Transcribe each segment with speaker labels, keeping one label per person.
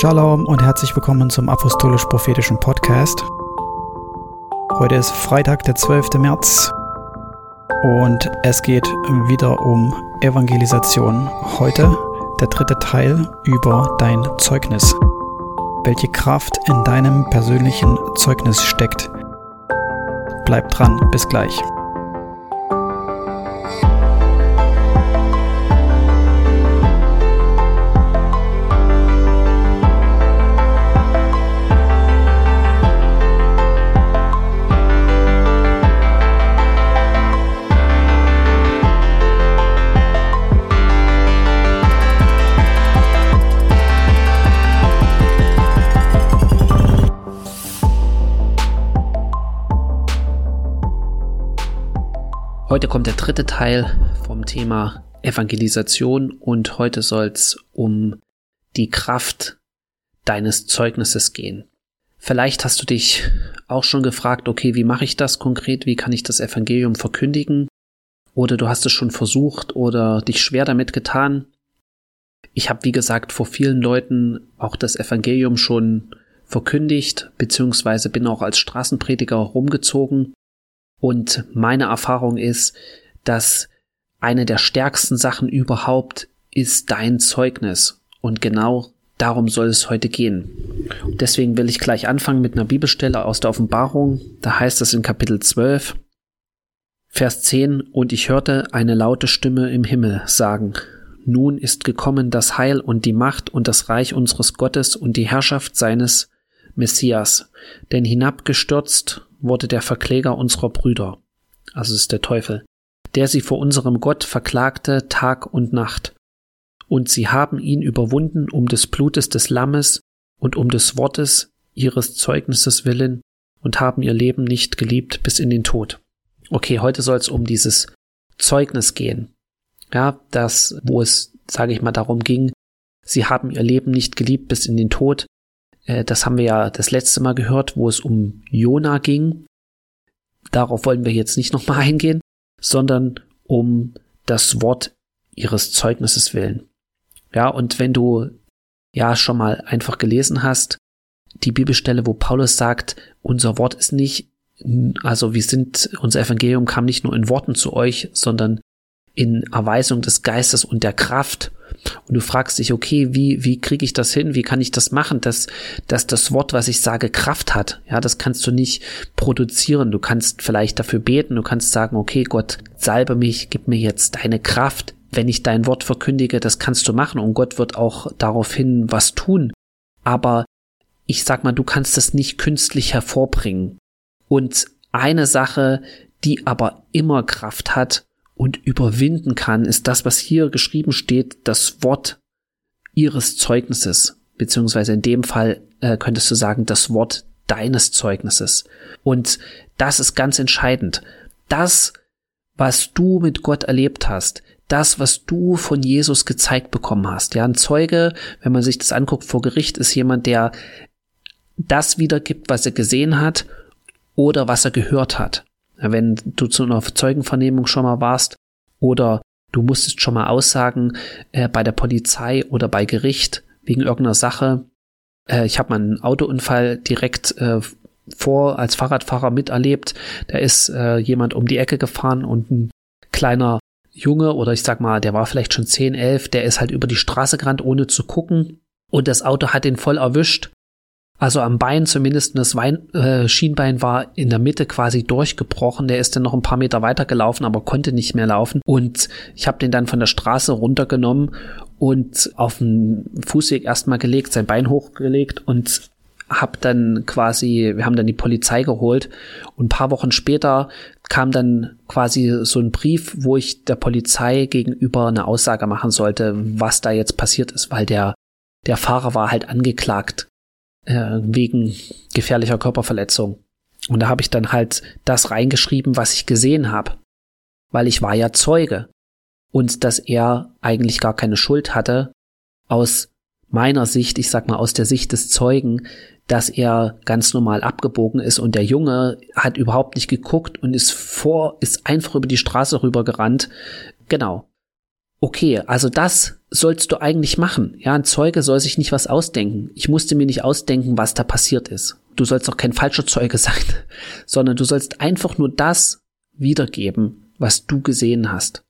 Speaker 1: Shalom und herzlich willkommen zum Apostolisch-Prophetischen Podcast. Heute ist Freitag, der 12. März und es geht wieder um Evangelisation. Heute der dritte Teil über dein Zeugnis. Welche Kraft in deinem persönlichen Zeugnis steckt. Bleib dran, bis gleich.
Speaker 2: Heute kommt der dritte Teil vom Thema Evangelisation und heute soll es um die Kraft deines Zeugnisses gehen. Vielleicht hast du dich auch schon gefragt, okay, wie mache ich das konkret? Wie kann ich das Evangelium verkündigen? Oder du hast es schon versucht oder dich schwer damit getan. Ich habe, wie gesagt, vor vielen Leuten auch das Evangelium schon verkündigt, beziehungsweise bin auch als Straßenprediger rumgezogen und meine Erfahrung ist, dass eine der stärksten Sachen überhaupt ist dein Zeugnis. Und genau darum soll es heute gehen. Und deswegen will ich gleich anfangen mit einer Bibelstelle aus der Offenbarung. Da heißt es in Kapitel 12, Vers 10, Und ich hörte eine laute Stimme im Himmel sagen, Nun ist gekommen das Heil und die Macht und das Reich unseres Gottes und die Herrschaft seines Messias. Denn hinabgestürzt wurde der Verkläger unserer Brüder, also ist der Teufel, der sie vor unserem Gott verklagte Tag und Nacht. Und sie haben ihn überwunden um des Blutes des Lammes und um des Wortes ihres Zeugnisses willen und haben ihr Leben nicht geliebt bis in den Tod. Okay, heute soll es um dieses Zeugnis gehen. Ja, das, wo es, sage ich mal, darum ging, sie haben ihr Leben nicht geliebt bis in den Tod, äh, das haben wir ja das letzte Mal gehört, wo es um Jona ging. Darauf wollen wir jetzt nicht nochmal eingehen, sondern um das Wort ihres Zeugnisses willen. Ja, und wenn du ja schon mal einfach gelesen hast, die Bibelstelle, wo Paulus sagt, unser Wort ist nicht, also wir sind, unser Evangelium kam nicht nur in Worten zu euch, sondern in Erweisung des Geistes und der Kraft. Und du fragst dich, okay, wie, wie kriege ich das hin? Wie kann ich das machen, dass, dass das Wort, was ich sage, Kraft hat? Ja, das kannst du nicht produzieren. Du kannst vielleicht dafür beten. Du kannst sagen, okay, Gott, salbe mich, gib mir jetzt deine Kraft. Wenn ich dein Wort verkündige, das kannst du machen und Gott wird auch daraufhin was tun. Aber ich sag mal, du kannst es nicht künstlich hervorbringen. Und eine Sache, die aber immer Kraft hat, und überwinden kann, ist das, was hier geschrieben steht, das Wort ihres Zeugnisses, beziehungsweise in dem Fall äh, könntest du sagen, das Wort deines Zeugnisses. Und das ist ganz entscheidend. Das, was du mit Gott erlebt hast, das, was du von Jesus gezeigt bekommen hast. Ja, ein Zeuge, wenn man sich das anguckt vor Gericht, ist jemand, der das wiedergibt, was er gesehen hat oder was er gehört hat wenn du zu einer Zeugenvernehmung schon mal warst oder du musstest schon mal aussagen äh, bei der Polizei oder bei Gericht wegen irgendeiner Sache. Äh, ich habe mal einen Autounfall direkt äh, vor als Fahrradfahrer miterlebt. Da ist äh, jemand um die Ecke gefahren und ein kleiner Junge oder ich sag mal, der war vielleicht schon 10, 11, der ist halt über die Straße gerannt, ohne zu gucken. Und das Auto hat ihn voll erwischt also am Bein zumindest das Wein, äh, Schienbein war in der Mitte quasi durchgebrochen. Der ist dann noch ein paar Meter weiter gelaufen, aber konnte nicht mehr laufen. Und ich habe den dann von der Straße runtergenommen und auf den Fußweg erstmal gelegt, sein Bein hochgelegt und hab dann quasi, wir haben dann die Polizei geholt und ein paar Wochen später kam dann quasi so ein Brief, wo ich der Polizei gegenüber eine Aussage machen sollte, was da jetzt passiert ist, weil der der Fahrer war halt angeklagt äh, wegen gefährlicher Körperverletzung. Und da habe ich dann halt das reingeschrieben, was ich gesehen habe, weil ich war ja Zeuge und dass er eigentlich gar keine Schuld hatte aus meiner Sicht, ich sag mal aus der Sicht des Zeugen, dass er ganz normal abgebogen ist und der Junge hat überhaupt nicht geguckt und ist vor, ist einfach über die Straße rübergerannt. Genau. Okay, also das sollst du eigentlich machen. Ja, ein Zeuge soll sich nicht was ausdenken. Ich musste mir nicht ausdenken, was da passiert ist. Du sollst auch kein falscher Zeuge sein, sondern du sollst einfach nur das wiedergeben, was du gesehen hast.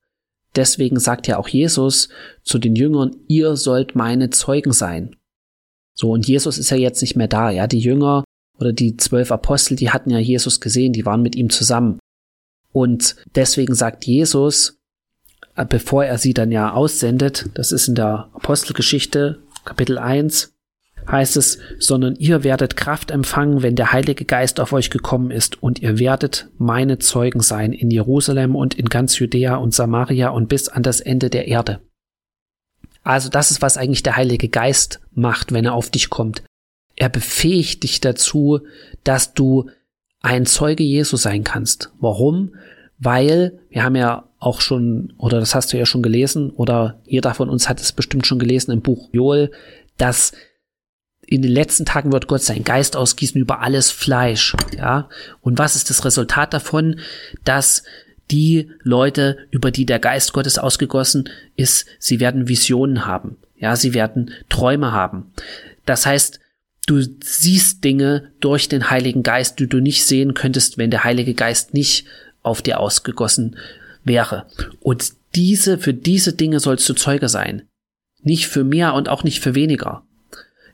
Speaker 2: Deswegen sagt ja auch Jesus zu den Jüngern, ihr sollt meine Zeugen sein. So, und Jesus ist ja jetzt nicht mehr da, ja. Die Jünger oder die zwölf Apostel, die hatten ja Jesus gesehen, die waren mit ihm zusammen. Und deswegen sagt Jesus, bevor er sie dann ja aussendet, das ist in der Apostelgeschichte, Kapitel 1, heißt es, sondern ihr werdet Kraft empfangen, wenn der Heilige Geist auf euch gekommen ist, und ihr werdet meine Zeugen sein in Jerusalem und in ganz Judäa und Samaria und bis an das Ende der Erde. Also das ist, was eigentlich der Heilige Geist macht, wenn er auf dich kommt. Er befähigt dich dazu, dass du ein Zeuge Jesu sein kannst. Warum? Weil wir haben ja auch schon, oder das hast du ja schon gelesen, oder jeder von uns hat es bestimmt schon gelesen im Buch Joel, dass in den letzten Tagen wird Gott seinen Geist ausgießen über alles Fleisch, ja. Und was ist das Resultat davon? Dass die Leute, über die der Geist Gottes ausgegossen ist, sie werden Visionen haben. Ja, sie werden Träume haben. Das heißt, du siehst Dinge durch den Heiligen Geist, die du nicht sehen könntest, wenn der Heilige Geist nicht auf dir ausgegossen wäre. Und diese, für diese Dinge sollst du Zeuge sein. Nicht für mehr und auch nicht für weniger.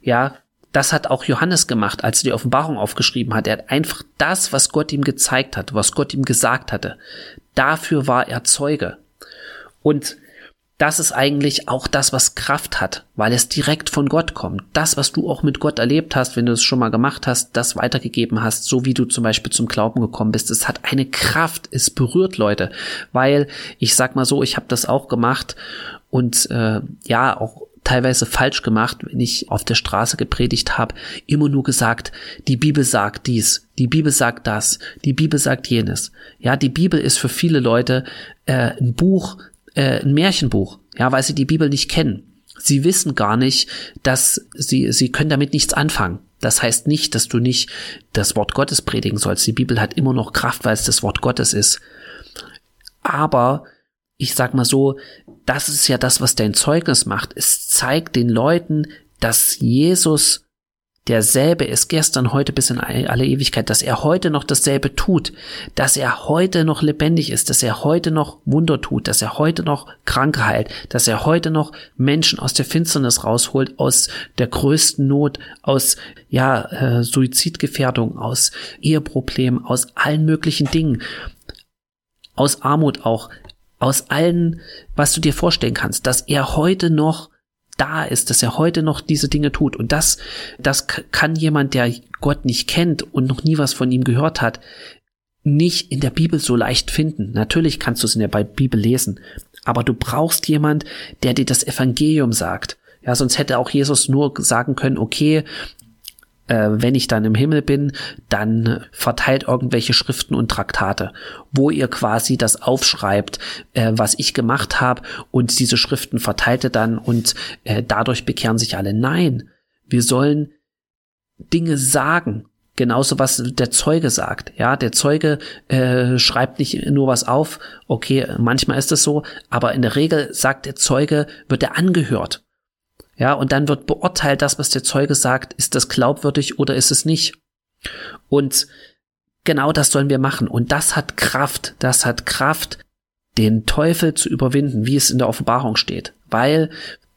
Speaker 2: Ja, das hat auch Johannes gemacht, als er die Offenbarung aufgeschrieben hat. Er hat einfach das, was Gott ihm gezeigt hat, was Gott ihm gesagt hatte. Dafür war er Zeuge. Und das ist eigentlich auch das, was Kraft hat, weil es direkt von Gott kommt. Das, was du auch mit Gott erlebt hast, wenn du es schon mal gemacht hast, das weitergegeben hast, so wie du zum Beispiel zum Glauben gekommen bist. Es hat eine Kraft, es berührt Leute, weil ich sag mal so, ich habe das auch gemacht und äh, ja, auch teilweise falsch gemacht, wenn ich auf der Straße gepredigt habe, immer nur gesagt, die Bibel sagt dies, die Bibel sagt das, die Bibel sagt jenes. Ja, die Bibel ist für viele Leute äh, ein Buch, äh, ein Märchenbuch, ja, weil sie die Bibel nicht kennen. Sie wissen gar nicht, dass sie, sie können damit nichts anfangen. Das heißt nicht, dass du nicht das Wort Gottes predigen sollst. Die Bibel hat immer noch Kraft, weil es das Wort Gottes ist. Aber ich sag mal so, das ist ja das, was dein Zeugnis macht. Es zeigt den Leuten, dass Jesus derselbe ist gestern, heute bis in alle Ewigkeit, dass er heute noch dasselbe tut, dass er heute noch lebendig ist, dass er heute noch Wunder tut, dass er heute noch Kranke heilt, dass er heute noch Menschen aus der Finsternis rausholt, aus der größten Not, aus ja äh, Suizidgefährdung, aus Eheproblemen, aus allen möglichen Dingen, aus Armut auch aus allen, was du dir vorstellen kannst, dass er heute noch da ist, dass er heute noch diese Dinge tut. Und das, das kann jemand, der Gott nicht kennt und noch nie was von ihm gehört hat, nicht in der Bibel so leicht finden. Natürlich kannst du es in der Bibel lesen, aber du brauchst jemand, der dir das Evangelium sagt. Ja, sonst hätte auch Jesus nur sagen können, okay, äh, wenn ich dann im Himmel bin, dann verteilt irgendwelche Schriften und Traktate, wo ihr quasi das aufschreibt, äh, was ich gemacht habe und diese Schriften verteilte dann und äh, dadurch bekehren sich alle. Nein, wir sollen Dinge sagen. Genauso was der Zeuge sagt. Ja, der Zeuge äh, schreibt nicht nur was auf. Okay, manchmal ist es so, aber in der Regel sagt der Zeuge, wird er angehört. Ja, und dann wird beurteilt, das, was der Zeuge sagt, ist das glaubwürdig oder ist es nicht. Und genau das sollen wir machen. Und das hat Kraft. Das hat Kraft, den Teufel zu überwinden, wie es in der Offenbarung steht. Weil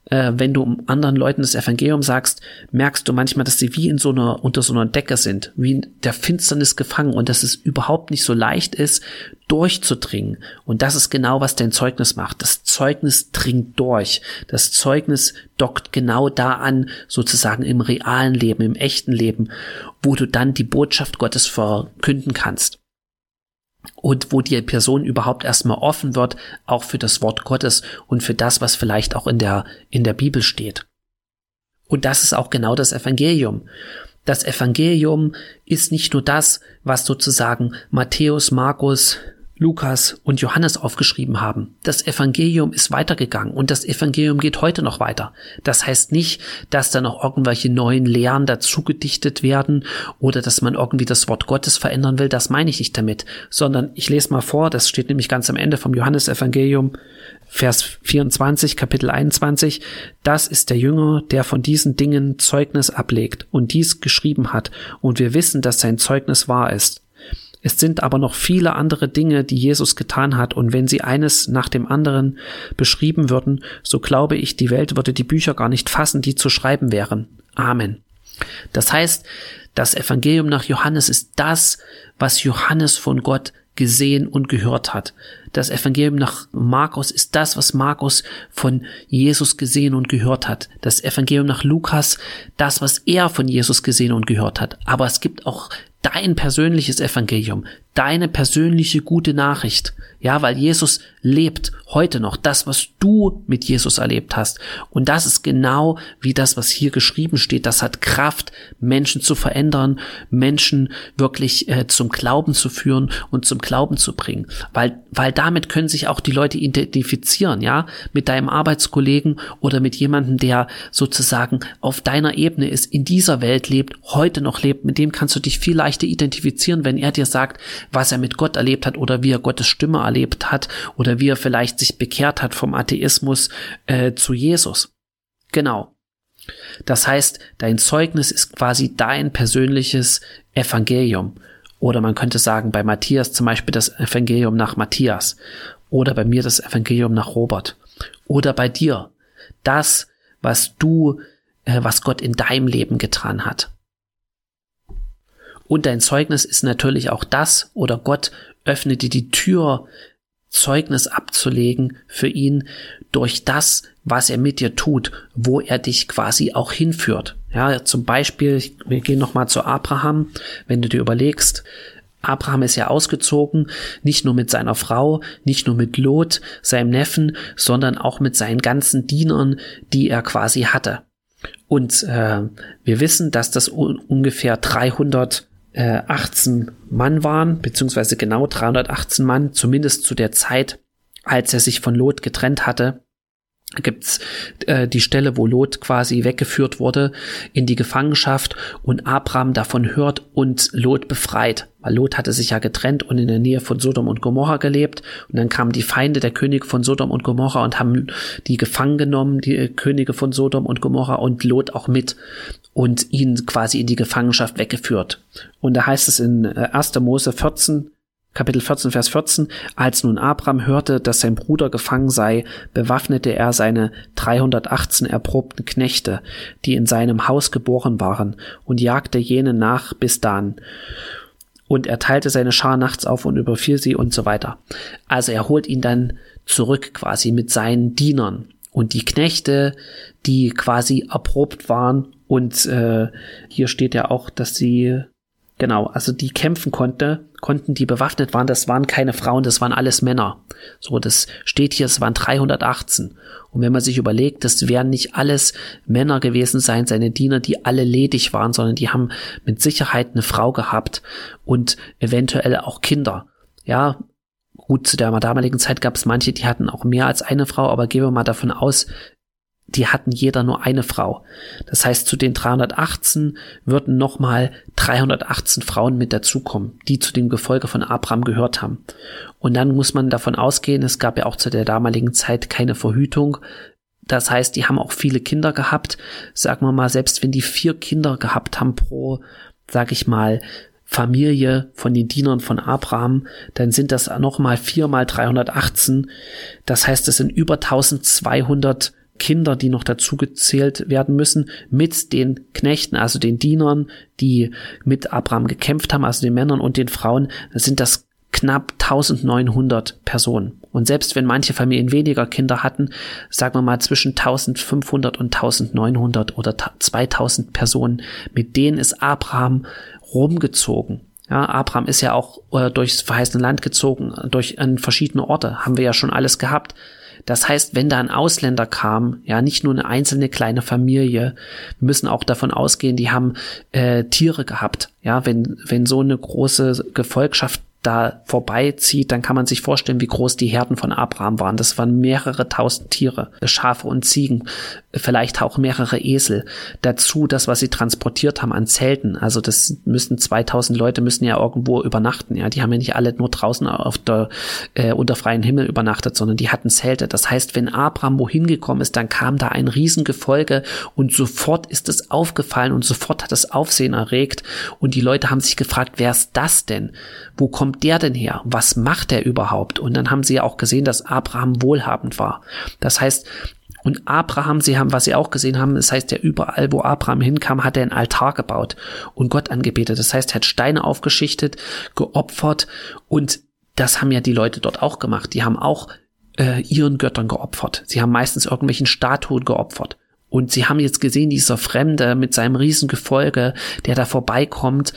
Speaker 2: äh, wenn du anderen Leuten das Evangelium sagst, merkst du manchmal, dass sie wie in so einer, unter so einer Decke sind, wie in der Finsternis gefangen und dass es überhaupt nicht so leicht ist, durchzudringen. Und das ist genau, was dein Zeugnis macht. Das Zeugnis dringt durch. Das Zeugnis dockt genau da an, sozusagen im realen Leben, im echten Leben, wo du dann die Botschaft Gottes verkünden kannst und wo die Person überhaupt erstmal offen wird, auch für das Wort Gottes und für das, was vielleicht auch in der, in der Bibel steht. Und das ist auch genau das Evangelium. Das Evangelium ist nicht nur das, was sozusagen Matthäus, Markus, Lukas und Johannes aufgeschrieben haben. Das Evangelium ist weitergegangen und das Evangelium geht heute noch weiter. Das heißt nicht, dass da noch irgendwelche neuen Lehren dazu gedichtet werden oder dass man irgendwie das Wort Gottes verändern will. Das meine ich nicht damit, sondern ich lese mal vor, das steht nämlich ganz am Ende vom Johannesevangelium, Vers 24, Kapitel 21. Das ist der Jünger, der von diesen Dingen Zeugnis ablegt und dies geschrieben hat und wir wissen, dass sein Zeugnis wahr ist. Es sind aber noch viele andere Dinge, die Jesus getan hat, und wenn sie eines nach dem anderen beschrieben würden, so glaube ich, die Welt würde die Bücher gar nicht fassen, die zu schreiben wären. Amen. Das heißt, das Evangelium nach Johannes ist das, was Johannes von Gott gesehen und gehört hat. Das Evangelium nach Markus ist das, was Markus von Jesus gesehen und gehört hat. Das Evangelium nach Lukas, das, was er von Jesus gesehen und gehört hat. Aber es gibt auch dein persönliches Evangelium, deine persönliche gute Nachricht. Ja, weil Jesus lebt heute noch, das, was du mit Jesus erlebt hast. Und das ist genau wie das, was hier geschrieben steht. Das hat Kraft, Menschen zu verändern, Menschen wirklich äh, zum Glauben zu führen und zum Glauben zu bringen. Weil, weil damit können sich auch die Leute identifizieren, ja, mit deinem Arbeitskollegen oder mit jemandem, der sozusagen auf deiner Ebene ist, in dieser Welt lebt, heute noch lebt. Mit dem kannst du dich viel leichter identifizieren, wenn er dir sagt, was er mit Gott erlebt hat oder wie er Gottes Stimme erlebt hat oder wie er vielleicht sich bekehrt hat vom Atheismus äh, zu Jesus. Genau. Das heißt, dein Zeugnis ist quasi dein persönliches Evangelium. Oder man könnte sagen, bei Matthias zum Beispiel das Evangelium nach Matthias. Oder bei mir das Evangelium nach Robert. Oder bei dir. Das, was du, äh, was Gott in deinem Leben getan hat. Und dein Zeugnis ist natürlich auch das, oder Gott öffnet dir die Tür, Zeugnis abzulegen für ihn durch das, was er mit dir tut, wo er dich quasi auch hinführt. Ja, zum Beispiel, wir gehen nochmal zu Abraham, wenn du dir überlegst, Abraham ist ja ausgezogen, nicht nur mit seiner Frau, nicht nur mit Lot, seinem Neffen, sondern auch mit seinen ganzen Dienern, die er quasi hatte. Und äh, wir wissen, dass das un ungefähr 300 äh, 18 Mann waren, beziehungsweise genau 318 Mann, zumindest zu der Zeit, als er sich von Lot getrennt hatte gibt's äh, die Stelle, wo Lot quasi weggeführt wurde in die Gefangenschaft und Abraham davon hört und Lot befreit. Weil Lot hatte sich ja getrennt und in der Nähe von Sodom und Gomorra gelebt. Und dann kamen die Feinde der König von Sodom und Gomorra und haben die gefangen genommen, die Könige von Sodom und Gomorra und Lot auch mit und ihn quasi in die Gefangenschaft weggeführt. Und da heißt es in 1. Äh, Mose 14, Kapitel 14, Vers 14, als nun Abraham hörte, dass sein Bruder gefangen sei, bewaffnete er seine 318 erprobten Knechte, die in seinem Haus geboren waren, und jagte jene nach bis dann. Und er teilte seine Schar nachts auf und überfiel sie und so weiter. Also er holt ihn dann zurück quasi mit seinen Dienern. Und die Knechte, die quasi erprobt waren und äh, hier steht ja auch, dass sie Genau, also die kämpfen konnte, konnten, die bewaffnet waren, das waren keine Frauen, das waren alles Männer. So, das steht hier, es waren 318. Und wenn man sich überlegt, das werden nicht alles Männer gewesen sein, seine Diener, die alle ledig waren, sondern die haben mit Sicherheit eine Frau gehabt und eventuell auch Kinder. Ja, gut, zu der damaligen Zeit gab es manche, die hatten auch mehr als eine Frau, aber gehen wir mal davon aus, die hatten jeder nur eine Frau. Das heißt, zu den 318 würden nochmal 318 Frauen mit dazukommen, die zu dem Gefolge von Abraham gehört haben. Und dann muss man davon ausgehen, es gab ja auch zu der damaligen Zeit keine Verhütung. Das heißt, die haben auch viele Kinder gehabt. Sagen wir mal, selbst wenn die vier Kinder gehabt haben pro, sag ich mal, Familie von den Dienern von Abraham, dann sind das nochmal vier mal 318. Das heißt, es sind über 1200 Kinder, die noch dazu gezählt werden müssen, mit den Knechten, also den Dienern, die mit Abraham gekämpft haben, also den Männern und den Frauen, sind das knapp 1900 Personen. Und selbst wenn manche Familien weniger Kinder hatten, sagen wir mal zwischen 1500 und 1900 oder 2000 Personen, mit denen ist Abraham rumgezogen. Ja, Abraham ist ja auch äh, durchs verheißene Land gezogen, durch an verschiedene Orte, haben wir ja schon alles gehabt. Das heißt, wenn da ein Ausländer kam, ja, nicht nur eine einzelne kleine Familie, wir müssen auch davon ausgehen, die haben äh, Tiere gehabt. Ja, wenn, wenn so eine große Gefolgschaft da vorbeizieht, dann kann man sich vorstellen, wie groß die Herden von Abraham waren. Das waren mehrere tausend Tiere, Schafe und Ziegen, vielleicht auch mehrere Esel. Dazu das, was sie transportiert haben an Zelten. Also das müssen 2000 Leute müssen ja irgendwo übernachten. Ja, die haben ja nicht alle nur draußen auf der äh, unter freiem Himmel übernachtet, sondern die hatten Zelte. Das heißt, wenn Abraham wohin gekommen ist, dann kam da ein Riesengefolge und sofort ist es aufgefallen und sofort hat es Aufsehen erregt und die Leute haben sich gefragt, wer ist das denn? Wo kommt der denn her? Was macht er überhaupt? Und dann haben sie ja auch gesehen, dass Abraham wohlhabend war. Das heißt, und Abraham, sie haben, was sie auch gesehen haben, das heißt ja überall, wo Abraham hinkam, hat er einen Altar gebaut und Gott angebetet. Das heißt, er hat Steine aufgeschichtet, geopfert und das haben ja die Leute dort auch gemacht. Die haben auch äh, ihren Göttern geopfert. Sie haben meistens irgendwelchen Statuen geopfert. Und sie haben jetzt gesehen, dieser Fremde mit seinem Riesengefolge, der da vorbeikommt,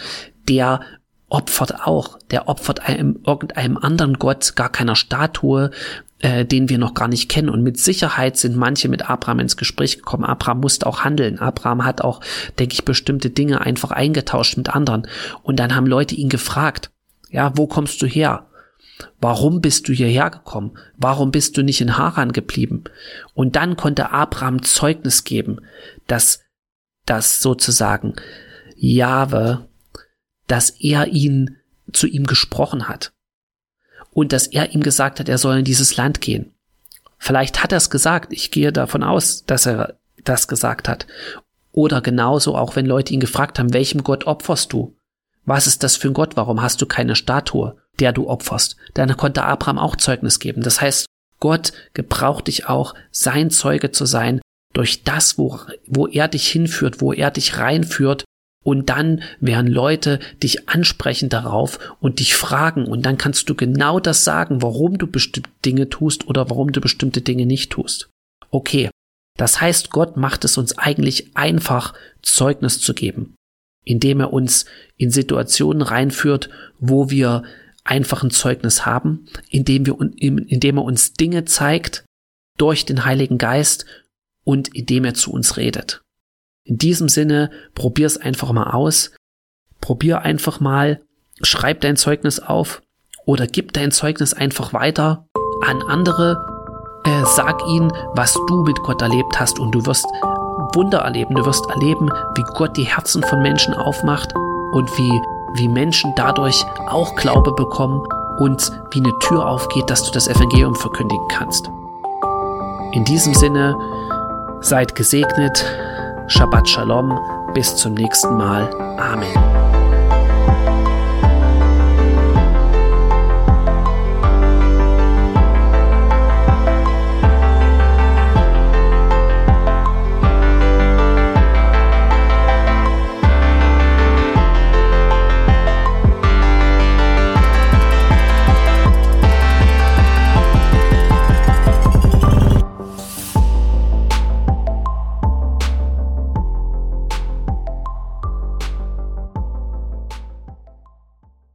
Speaker 2: der opfert auch. Der opfert einem irgendeinem anderen Gott, gar keiner Statue, äh, den wir noch gar nicht kennen. Und mit Sicherheit sind manche mit Abraham ins Gespräch gekommen. Abraham musste auch handeln. Abraham hat auch, denke ich, bestimmte Dinge einfach eingetauscht mit anderen. Und dann haben Leute ihn gefragt, ja, wo kommst du her? Warum bist du hierher gekommen? Warum bist du nicht in Haran geblieben? Und dann konnte Abraham Zeugnis geben, dass, dass sozusagen Jahwe, dass er ihn zu ihm gesprochen hat und dass er ihm gesagt hat, er soll in dieses Land gehen. Vielleicht hat er es gesagt. Ich gehe davon aus, dass er das gesagt hat. Oder genauso auch, wenn Leute ihn gefragt haben, welchem Gott opferst du? Was ist das für ein Gott? Warum hast du keine Statue, der du opferst? Dann konnte Abraham auch Zeugnis geben. Das heißt, Gott gebraucht dich auch, sein Zeuge zu sein, durch das, wo, wo er dich hinführt, wo er dich reinführt, und dann werden Leute dich ansprechen darauf und dich fragen und dann kannst du genau das sagen, warum du bestimmte Dinge tust oder warum du bestimmte Dinge nicht tust. Okay, das heißt, Gott macht es uns eigentlich einfach, Zeugnis zu geben, indem er uns in Situationen reinführt, wo wir einfach ein Zeugnis haben, indem, wir, indem er uns Dinge zeigt durch den Heiligen Geist und indem er zu uns redet. In diesem Sinne, probier's einfach mal aus. Probier einfach mal, schreib dein Zeugnis auf oder gib dein Zeugnis einfach weiter an andere. Äh, sag ihnen, was du mit Gott erlebt hast und du wirst Wunder erleben. Du wirst erleben, wie Gott die Herzen von Menschen aufmacht und wie, wie Menschen dadurch auch Glaube bekommen und wie eine Tür aufgeht, dass du das Evangelium verkündigen kannst. In diesem Sinne, seid gesegnet Shabbat Shalom, bis zum nächsten Mal. Amen.